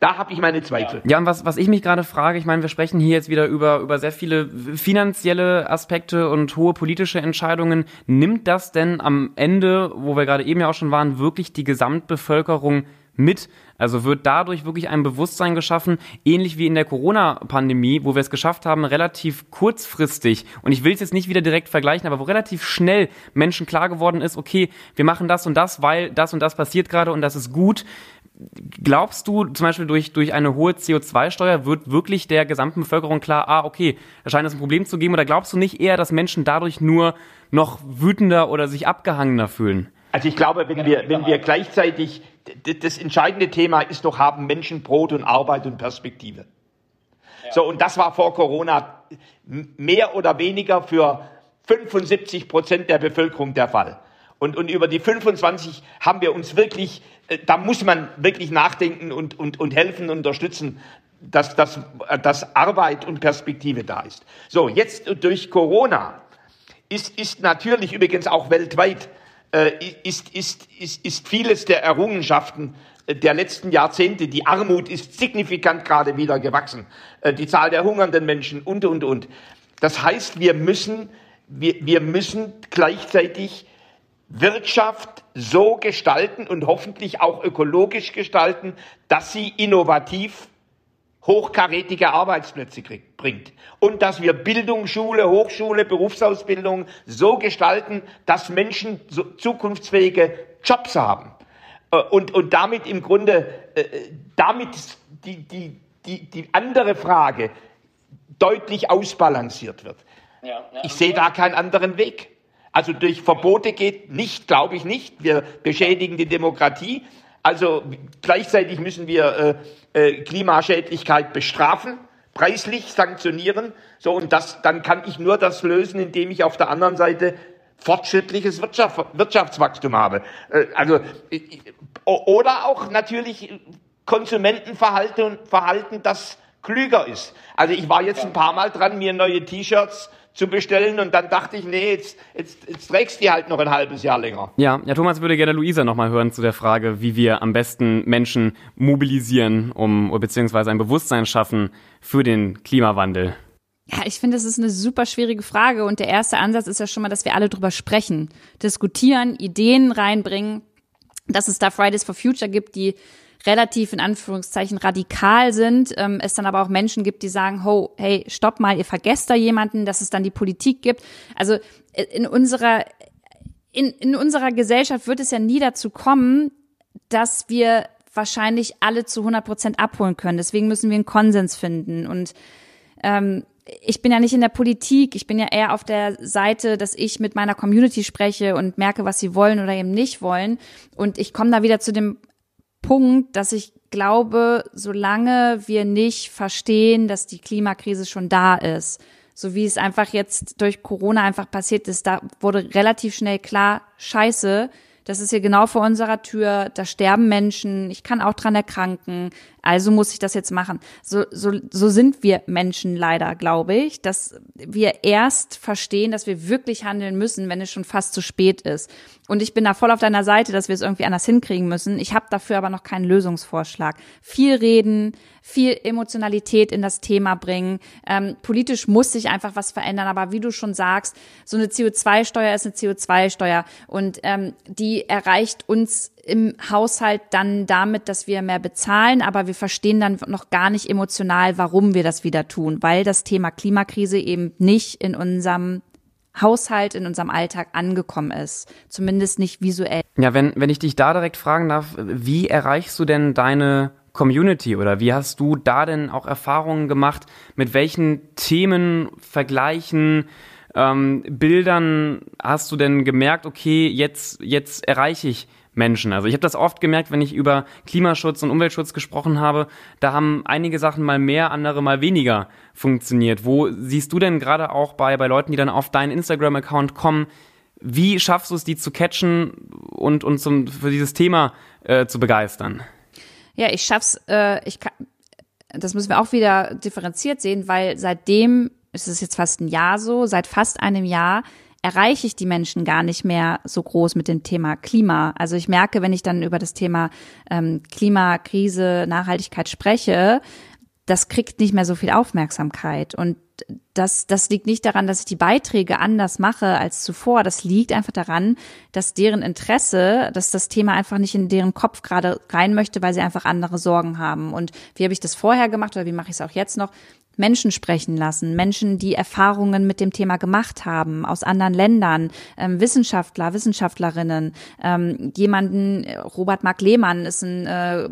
Da habe ich meine Zweifel. Ja, und was, was ich mich gerade frage, ich meine, wir sprechen hier jetzt wieder über, über sehr viele finanzielle Aspekte und hohe politische Entscheidungen. Nimmt das denn am Ende, wo wir gerade eben ja auch schon waren, wirklich die Gesamtbevölkerung mit? Also wird dadurch wirklich ein Bewusstsein geschaffen, ähnlich wie in der Corona-Pandemie, wo wir es geschafft haben, relativ kurzfristig, und ich will es jetzt nicht wieder direkt vergleichen, aber wo relativ schnell Menschen klar geworden ist, okay, wir machen das und das, weil das und das passiert gerade und das ist gut. Glaubst du zum Beispiel durch, durch eine hohe CO2-Steuer wird wirklich der gesamten Bevölkerung klar, ah, okay, da scheint es ein Problem zu geben, oder glaubst du nicht eher, dass Menschen dadurch nur noch wütender oder sich abgehangener fühlen? Also ich glaube, wenn wir, wenn wir gleichzeitig, das entscheidende Thema ist doch, haben Menschen Brot und Arbeit und Perspektive. So, und das war vor Corona mehr oder weniger für 75 Prozent der Bevölkerung der Fall. Und, und über die 25 haben wir uns wirklich, äh, da muss man wirklich nachdenken und, und, und helfen, unterstützen, dass, dass, dass Arbeit und Perspektive da ist. So, jetzt durch Corona ist, ist natürlich übrigens auch weltweit äh, ist, ist, ist, ist vieles der Errungenschaften äh, der letzten Jahrzehnte. Die Armut ist signifikant gerade wieder gewachsen. Äh, die Zahl der hungernden Menschen und, und, und. Das heißt, wir müssen, wir, wir müssen gleichzeitig Wirtschaft so gestalten und hoffentlich auch ökologisch gestalten, dass sie innovativ hochkarätige Arbeitsplätze kriegt, bringt. Und dass wir Bildung, Schule, Hochschule, Berufsausbildung so gestalten, dass Menschen so zukunftsfähige Jobs haben. Äh, und, und damit im Grunde, äh, damit die, die, die, die andere Frage deutlich ausbalanciert wird. Ja, ja. Ich sehe da keinen anderen Weg. Also durch Verbote geht nicht, glaube ich nicht. Wir beschädigen die Demokratie. Also gleichzeitig müssen wir äh, äh, Klimaschädlichkeit bestrafen, preislich sanktionieren. So und das, dann kann ich nur das lösen, indem ich auf der anderen Seite fortschrittliches Wirtschaft, Wirtschaftswachstum habe. Äh, also äh, oder auch natürlich Konsumentenverhalten, Verhalten, das klüger ist. Also ich war jetzt ein paar Mal dran, mir neue T-Shirts zu bestellen und dann dachte ich, nee, jetzt, jetzt, jetzt trägst du die halt noch ein halbes Jahr länger. Ja, ja, Thomas würde gerne Luisa nochmal hören zu der Frage, wie wir am besten Menschen mobilisieren, um beziehungsweise ein Bewusstsein schaffen für den Klimawandel. Ja, ich finde, das ist eine super schwierige Frage und der erste Ansatz ist ja schon mal, dass wir alle drüber sprechen, diskutieren, Ideen reinbringen, dass es da Fridays for Future gibt, die relativ in Anführungszeichen radikal sind, ähm, es dann aber auch Menschen gibt, die sagen, ho, hey, stopp mal, ihr vergesst da jemanden, dass es dann die Politik gibt. Also äh, in unserer in, in unserer Gesellschaft wird es ja nie dazu kommen, dass wir wahrscheinlich alle zu 100 Prozent abholen können. Deswegen müssen wir einen Konsens finden. Und ähm, ich bin ja nicht in der Politik, ich bin ja eher auf der Seite, dass ich mit meiner Community spreche und merke, was sie wollen oder eben nicht wollen. Und ich komme da wieder zu dem Punkt, dass ich glaube, solange wir nicht verstehen, dass die Klimakrise schon da ist, so wie es einfach jetzt durch Corona einfach passiert ist, da wurde relativ schnell klar, scheiße, das ist hier genau vor unserer Tür, da sterben Menschen, ich kann auch dran erkranken, also muss ich das jetzt machen. So, so, so sind wir Menschen leider, glaube ich, dass wir erst verstehen, dass wir wirklich handeln müssen, wenn es schon fast zu spät ist. Und ich bin da voll auf deiner Seite, dass wir es irgendwie anders hinkriegen müssen. Ich habe dafür aber noch keinen Lösungsvorschlag. Viel reden, viel Emotionalität in das Thema bringen. Ähm, politisch muss sich einfach was verändern. Aber wie du schon sagst, so eine CO2-Steuer ist eine CO2-Steuer und ähm, die erreicht uns im Haushalt dann damit, dass wir mehr bezahlen, aber wir verstehen dann noch gar nicht emotional, warum wir das wieder tun, weil das Thema Klimakrise eben nicht in unserem Haushalt, in unserem Alltag angekommen ist. Zumindest nicht visuell. Ja, wenn, wenn ich dich da direkt fragen darf, wie erreichst du denn deine Community oder wie hast du da denn auch Erfahrungen gemacht? Mit welchen Themen, Vergleichen, ähm, Bildern hast du denn gemerkt, okay, jetzt, jetzt erreiche ich Menschen. Also ich habe das oft gemerkt, wenn ich über Klimaschutz und Umweltschutz gesprochen habe, da haben einige Sachen mal mehr, andere mal weniger funktioniert. Wo siehst du denn gerade auch bei, bei Leuten, die dann auf deinen Instagram-Account kommen, wie schaffst du es, die zu catchen und, und zum, für dieses Thema äh, zu begeistern? Ja, ich schaff's, äh, ich kann, das müssen wir auch wieder differenziert sehen, weil seitdem, es ist jetzt fast ein Jahr so, seit fast einem Jahr erreiche ich die Menschen gar nicht mehr so groß mit dem Thema Klima. Also ich merke, wenn ich dann über das Thema ähm, Klimakrise, Nachhaltigkeit spreche, das kriegt nicht mehr so viel Aufmerksamkeit. Und das, das liegt nicht daran, dass ich die Beiträge anders mache als zuvor. Das liegt einfach daran, dass deren Interesse, dass das Thema einfach nicht in deren Kopf gerade rein möchte, weil sie einfach andere Sorgen haben. Und wie habe ich das vorher gemacht oder wie mache ich es auch jetzt noch? Menschen sprechen lassen, Menschen, die Erfahrungen mit dem Thema gemacht haben, aus anderen Ländern, ähm, Wissenschaftler, Wissenschaftlerinnen, ähm, jemanden, Robert Mark Lehmann ist ein äh,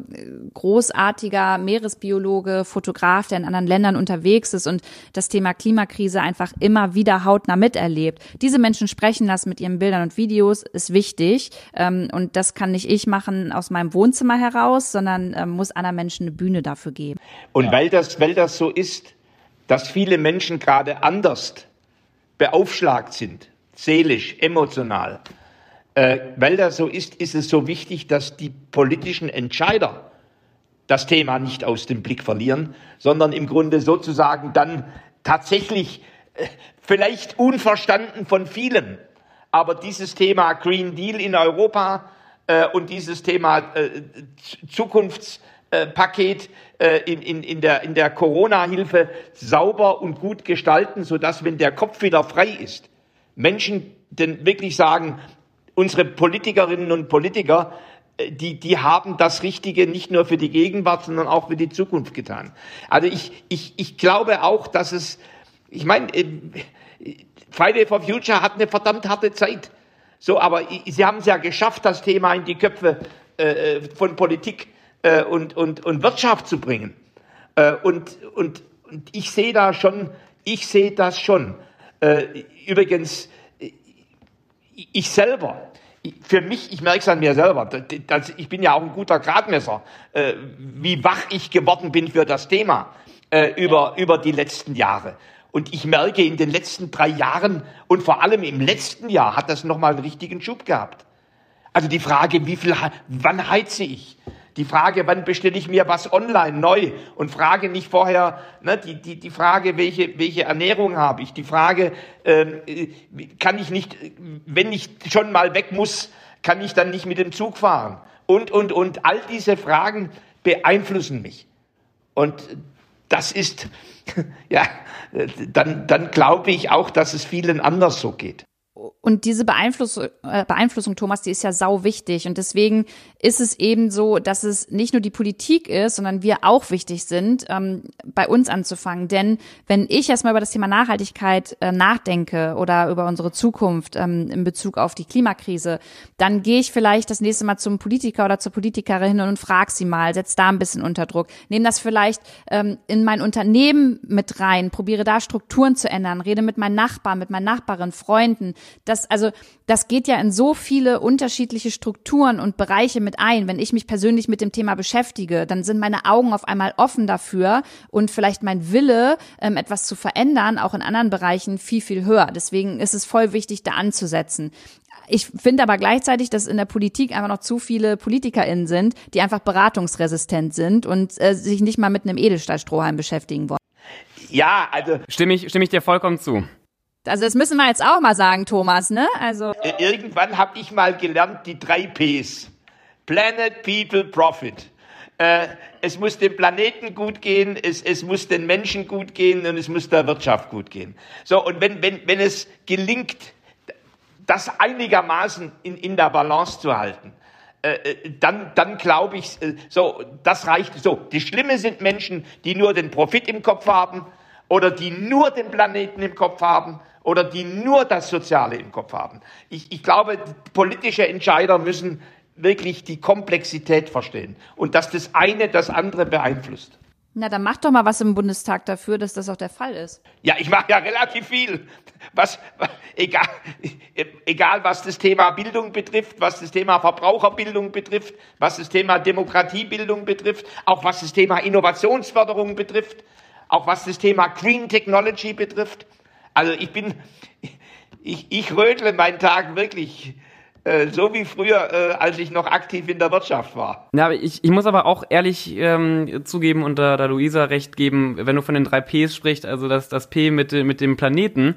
großartiger Meeresbiologe, Fotograf, der in anderen Ländern unterwegs ist und das Thema Klimakrise einfach immer wieder hautnah miterlebt. Diese Menschen sprechen lassen mit ihren Bildern und Videos ist wichtig ähm, und das kann nicht ich machen aus meinem Wohnzimmer heraus, sondern ähm, muss anderen Menschen eine Bühne dafür geben. Und weil das, weil das so ist, dass viele Menschen gerade anders beaufschlagt sind, seelisch, emotional. Äh, weil das so ist, ist es so wichtig, dass die politischen Entscheider das Thema nicht aus dem Blick verlieren, sondern im Grunde sozusagen dann tatsächlich äh, vielleicht unverstanden von vielen, aber dieses Thema Green Deal in Europa äh, und dieses Thema äh, Zukunfts Paket äh, in, in, in der, in der Corona-Hilfe sauber und gut gestalten, sodass, wenn der Kopf wieder frei ist, Menschen denn wirklich sagen, unsere Politikerinnen und Politiker, äh, die, die haben das Richtige nicht nur für die Gegenwart, sondern auch für die Zukunft getan. Also ich, ich, ich glaube auch, dass es, ich meine, Friday for Future hat eine verdammt harte Zeit. So, aber sie haben es ja geschafft, das Thema in die Köpfe äh, von Politik äh, und, und, und Wirtschaft zu bringen. Äh, und, und, und ich sehe da schon, ich sehe das schon. Äh, übrigens, ich selber, für mich, ich merke es an mir selber, das, ich bin ja auch ein guter Gradmesser, äh, wie wach ich geworden bin für das Thema äh, über, über die letzten Jahre. Und ich merke, in den letzten drei Jahren und vor allem im letzten Jahr hat das nochmal einen richtigen Schub gehabt. Also die Frage, wie viel, wann heize ich? Die Frage, wann bestelle ich mir was online neu und frage nicht vorher, ne, die, die, die Frage, welche, welche Ernährung habe ich? Die Frage, ähm, kann ich nicht, wenn ich schon mal weg muss, kann ich dann nicht mit dem Zug fahren? Und, und, und all diese Fragen beeinflussen mich. Und das ist, ja, dann, dann glaube ich auch, dass es vielen anders so geht und diese Beeinflussung, äh, Beeinflussung, Thomas, die ist ja sau wichtig. Und deswegen ist es eben so, dass es nicht nur die Politik ist, sondern wir auch wichtig sind, ähm, bei uns anzufangen. Denn wenn ich erstmal über das Thema Nachhaltigkeit äh, nachdenke oder über unsere Zukunft ähm, in Bezug auf die Klimakrise, dann gehe ich vielleicht das nächste Mal zum Politiker oder zur Politikerin hin und frage sie mal, setze da ein bisschen unter Druck, nehme das vielleicht ähm, in mein Unternehmen mit rein, probiere da Strukturen zu ändern, rede mit meinen Nachbarn, mit meinen Nachbarinnen, Freunden, das, also, das geht ja in so viele unterschiedliche Strukturen und Bereiche mit ein. Wenn ich mich persönlich mit dem Thema beschäftige, dann sind meine Augen auf einmal offen dafür und vielleicht mein Wille, ähm, etwas zu verändern, auch in anderen Bereichen viel, viel höher. Deswegen ist es voll wichtig, da anzusetzen. Ich finde aber gleichzeitig, dass in der Politik einfach noch zu viele PolitikerInnen sind, die einfach beratungsresistent sind und äh, sich nicht mal mit einem Edelstahlstrohhalm beschäftigen wollen. Ja, also stimme ich, stimme ich dir vollkommen zu. Also das müssen wir jetzt auch mal sagen, Thomas, ne? Also irgendwann habe ich mal gelernt die drei Ps: Planet, People, Profit. Äh, es muss dem Planeten gut gehen, es, es muss den Menschen gut gehen und es muss der Wirtschaft gut gehen. So und wenn wenn wenn es gelingt, das einigermaßen in, in der Balance zu halten, äh, äh dann, dann glaube ich, äh, so, das reicht. So, die Schlimme sind Menschen, die nur den Profit im Kopf haben oder die nur den Planeten im Kopf haben oder die nur das Soziale im Kopf haben. Ich, ich glaube, politische Entscheider müssen wirklich die Komplexität verstehen und dass das eine das andere beeinflusst. Na, dann mach doch mal was im Bundestag dafür, dass das auch der Fall ist. Ja, ich mache ja relativ viel. Was, egal, egal, was das Thema Bildung betrifft, was das Thema Verbraucherbildung betrifft, was das Thema Demokratiebildung betrifft, auch was das Thema Innovationsförderung betrifft, auch was das Thema Green Technology betrifft. Also ich bin, ich, ich rötle meinen Tag wirklich äh, so wie früher, äh, als ich noch aktiv in der Wirtschaft war. Ja, ich, ich muss aber auch ehrlich ähm, zugeben und da, da Luisa recht geben, wenn du von den drei Ps sprichst, also das, das P mit, mit dem Planeten,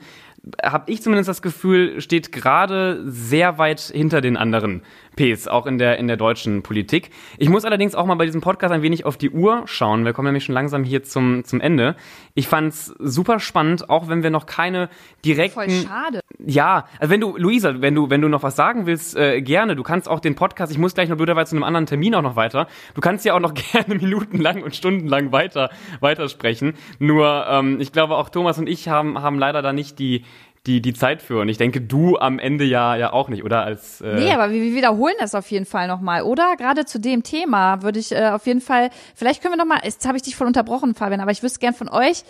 habe ich zumindest das Gefühl, steht gerade sehr weit hinter den anderen Ps, auch in der, in der deutschen Politik. Ich muss allerdings auch mal bei diesem Podcast ein wenig auf die Uhr schauen. Wir kommen nämlich schon langsam hier zum, zum Ende. Ich fand's super spannend, auch wenn wir noch keine direkten. Voll schade. Ja, also wenn du, Luisa, wenn du, wenn du noch was sagen willst, äh, gerne. Du kannst auch den Podcast, ich muss gleich noch blöderweise zu einem anderen Termin auch noch weiter. Du kannst ja auch noch gerne minutenlang und stundenlang weiter, weitersprechen. Nur, ähm, ich glaube, auch Thomas und ich haben, haben leider da nicht die, die, die Zeit für. Und ich denke, du am Ende ja, ja auch nicht, oder? Als, äh nee, aber wir, wir wiederholen das auf jeden Fall nochmal, oder? Gerade zu dem Thema würde ich äh, auf jeden Fall, vielleicht können wir nochmal, jetzt habe ich dich voll unterbrochen, Fabian, aber ich wüsste gern von euch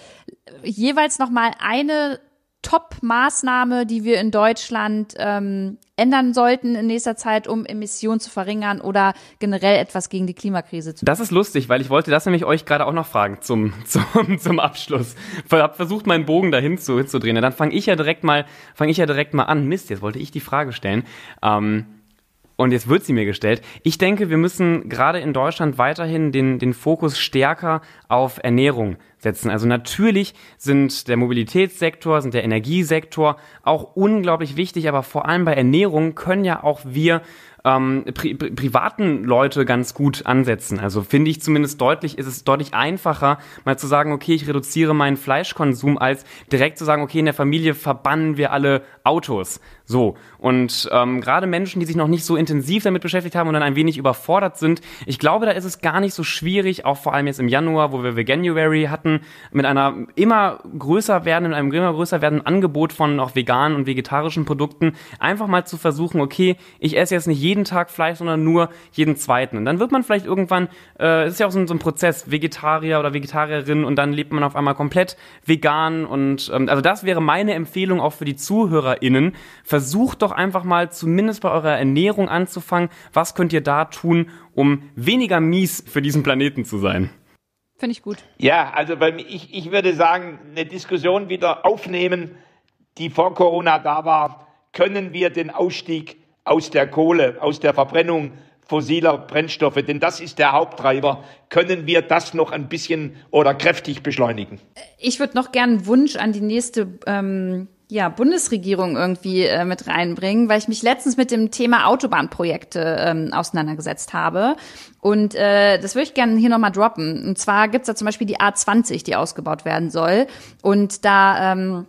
jeweils nochmal eine Top-Maßnahme, die wir in Deutschland ähm, ändern sollten in nächster Zeit, um Emissionen zu verringern oder generell etwas gegen die Klimakrise zu tun? Das ist lustig, weil ich wollte das nämlich euch gerade auch noch fragen zum, zum, zum Abschluss. Ich habe versucht, meinen Bogen dahin zu, zu drehen. Dann fange ich ja direkt mal, fange ich ja direkt mal an. Mist, jetzt wollte ich die Frage stellen. Ähm, und jetzt wird sie mir gestellt. Ich denke, wir müssen gerade in Deutschland weiterhin den, den Fokus stärker auf Ernährung setzen. Also natürlich sind der Mobilitätssektor, sind der Energiesektor auch unglaublich wichtig, aber vor allem bei Ernährung können ja auch wir ähm, pri privaten Leute ganz gut ansetzen. Also finde ich zumindest deutlich, ist es deutlich einfacher, mal zu sagen, okay, ich reduziere meinen Fleischkonsum, als direkt zu sagen, okay, in der Familie verbannen wir alle Autos. So. Und ähm, gerade Menschen, die sich noch nicht so intensiv damit beschäftigt haben und dann ein wenig überfordert sind, ich glaube, da ist es gar nicht so schwierig, auch vor allem jetzt im Januar, wo wir Veganuary hatten, mit einer immer größer werdenden, einem immer größer werdenden Angebot von auch veganen und vegetarischen Produkten, einfach mal zu versuchen, okay, ich esse jetzt nicht jeden Tag Fleisch, sondern nur jeden zweiten. Und dann wird man vielleicht irgendwann, äh, ist ja auch so, so ein Prozess, Vegetarier oder Vegetarierin und dann lebt man auf einmal komplett vegan und ähm, also das wäre meine Empfehlung auch für die ZuhörerInnen. Versucht doch einfach mal zumindest bei eurer Ernährung anzufangen. Was könnt ihr da tun, um weniger mies für diesen Planeten zu sein? Finde ich gut. Ja, also bei mir, ich, ich würde sagen, eine Diskussion wieder aufnehmen, die vor Corona da war. Können wir den Ausstieg aus der Kohle, aus der Verbrennung fossiler Brennstoffe, denn das ist der Haupttreiber. Können wir das noch ein bisschen oder kräftig beschleunigen? Ich würde noch gern einen Wunsch an die nächste ähm, ja, Bundesregierung irgendwie äh, mit reinbringen, weil ich mich letztens mit dem Thema Autobahnprojekte ähm, auseinandergesetzt habe. Und äh, das würde ich gerne hier nochmal droppen. Und zwar gibt's da zum Beispiel die A20, die ausgebaut werden soll. Und da ähm,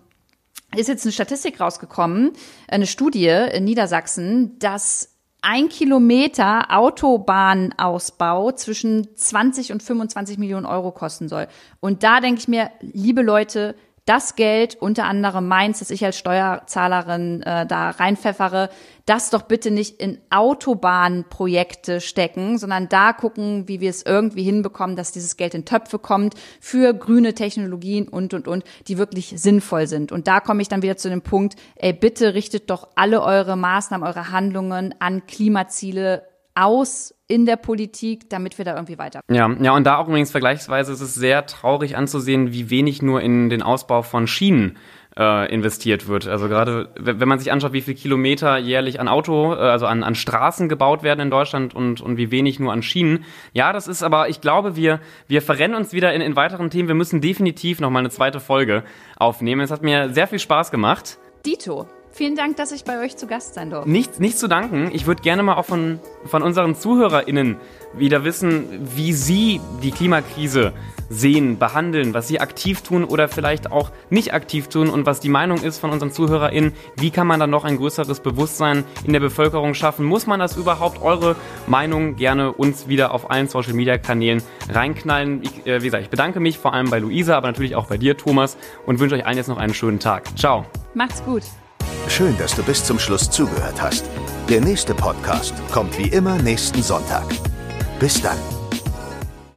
ist jetzt eine Statistik rausgekommen, eine Studie in Niedersachsen, dass ein Kilometer Autobahnausbau zwischen 20 und 25 Millionen Euro kosten soll. Und da denke ich mir, liebe Leute, das Geld, unter anderem meins, das ich als Steuerzahlerin äh, da reinpfeffere, das doch bitte nicht in Autobahnprojekte stecken, sondern da gucken, wie wir es irgendwie hinbekommen, dass dieses Geld in Töpfe kommt für grüne Technologien und, und, und, die wirklich sinnvoll sind. Und da komme ich dann wieder zu dem Punkt, ey, bitte richtet doch alle eure Maßnahmen, eure Handlungen an Klimaziele aus in der Politik, damit wir da irgendwie weiter. Ja, ja, und da auch übrigens vergleichsweise ist es sehr traurig anzusehen, wie wenig nur in den Ausbau von Schienen äh, investiert wird. Also gerade wenn man sich anschaut, wie viel Kilometer jährlich an Auto, äh, also an, an Straßen gebaut werden in Deutschland und, und wie wenig nur an Schienen. Ja, das ist aber, ich glaube, wir, wir verrennen uns wieder in, in weiteren Themen. Wir müssen definitiv noch mal eine zweite Folge aufnehmen. Es hat mir sehr viel Spaß gemacht. Dito. Vielen Dank, dass ich bei euch zu Gast sein durfte. Nichts, nichts zu danken. Ich würde gerne mal auch von, von unseren ZuhörerInnen wieder wissen, wie sie die Klimakrise sehen, behandeln, was sie aktiv tun oder vielleicht auch nicht aktiv tun und was die Meinung ist von unseren ZuhörerInnen. Wie kann man dann noch ein größeres Bewusstsein in der Bevölkerung schaffen? Muss man das überhaupt? Eure Meinung gerne uns wieder auf allen Social Media Kanälen reinknallen. Ich, äh, wie gesagt, ich bedanke mich vor allem bei Luisa, aber natürlich auch bei dir, Thomas, und wünsche euch allen jetzt noch einen schönen Tag. Ciao. Macht's gut. Schön, dass du bis zum Schluss zugehört hast. Der nächste Podcast kommt wie immer nächsten Sonntag. Bis dann.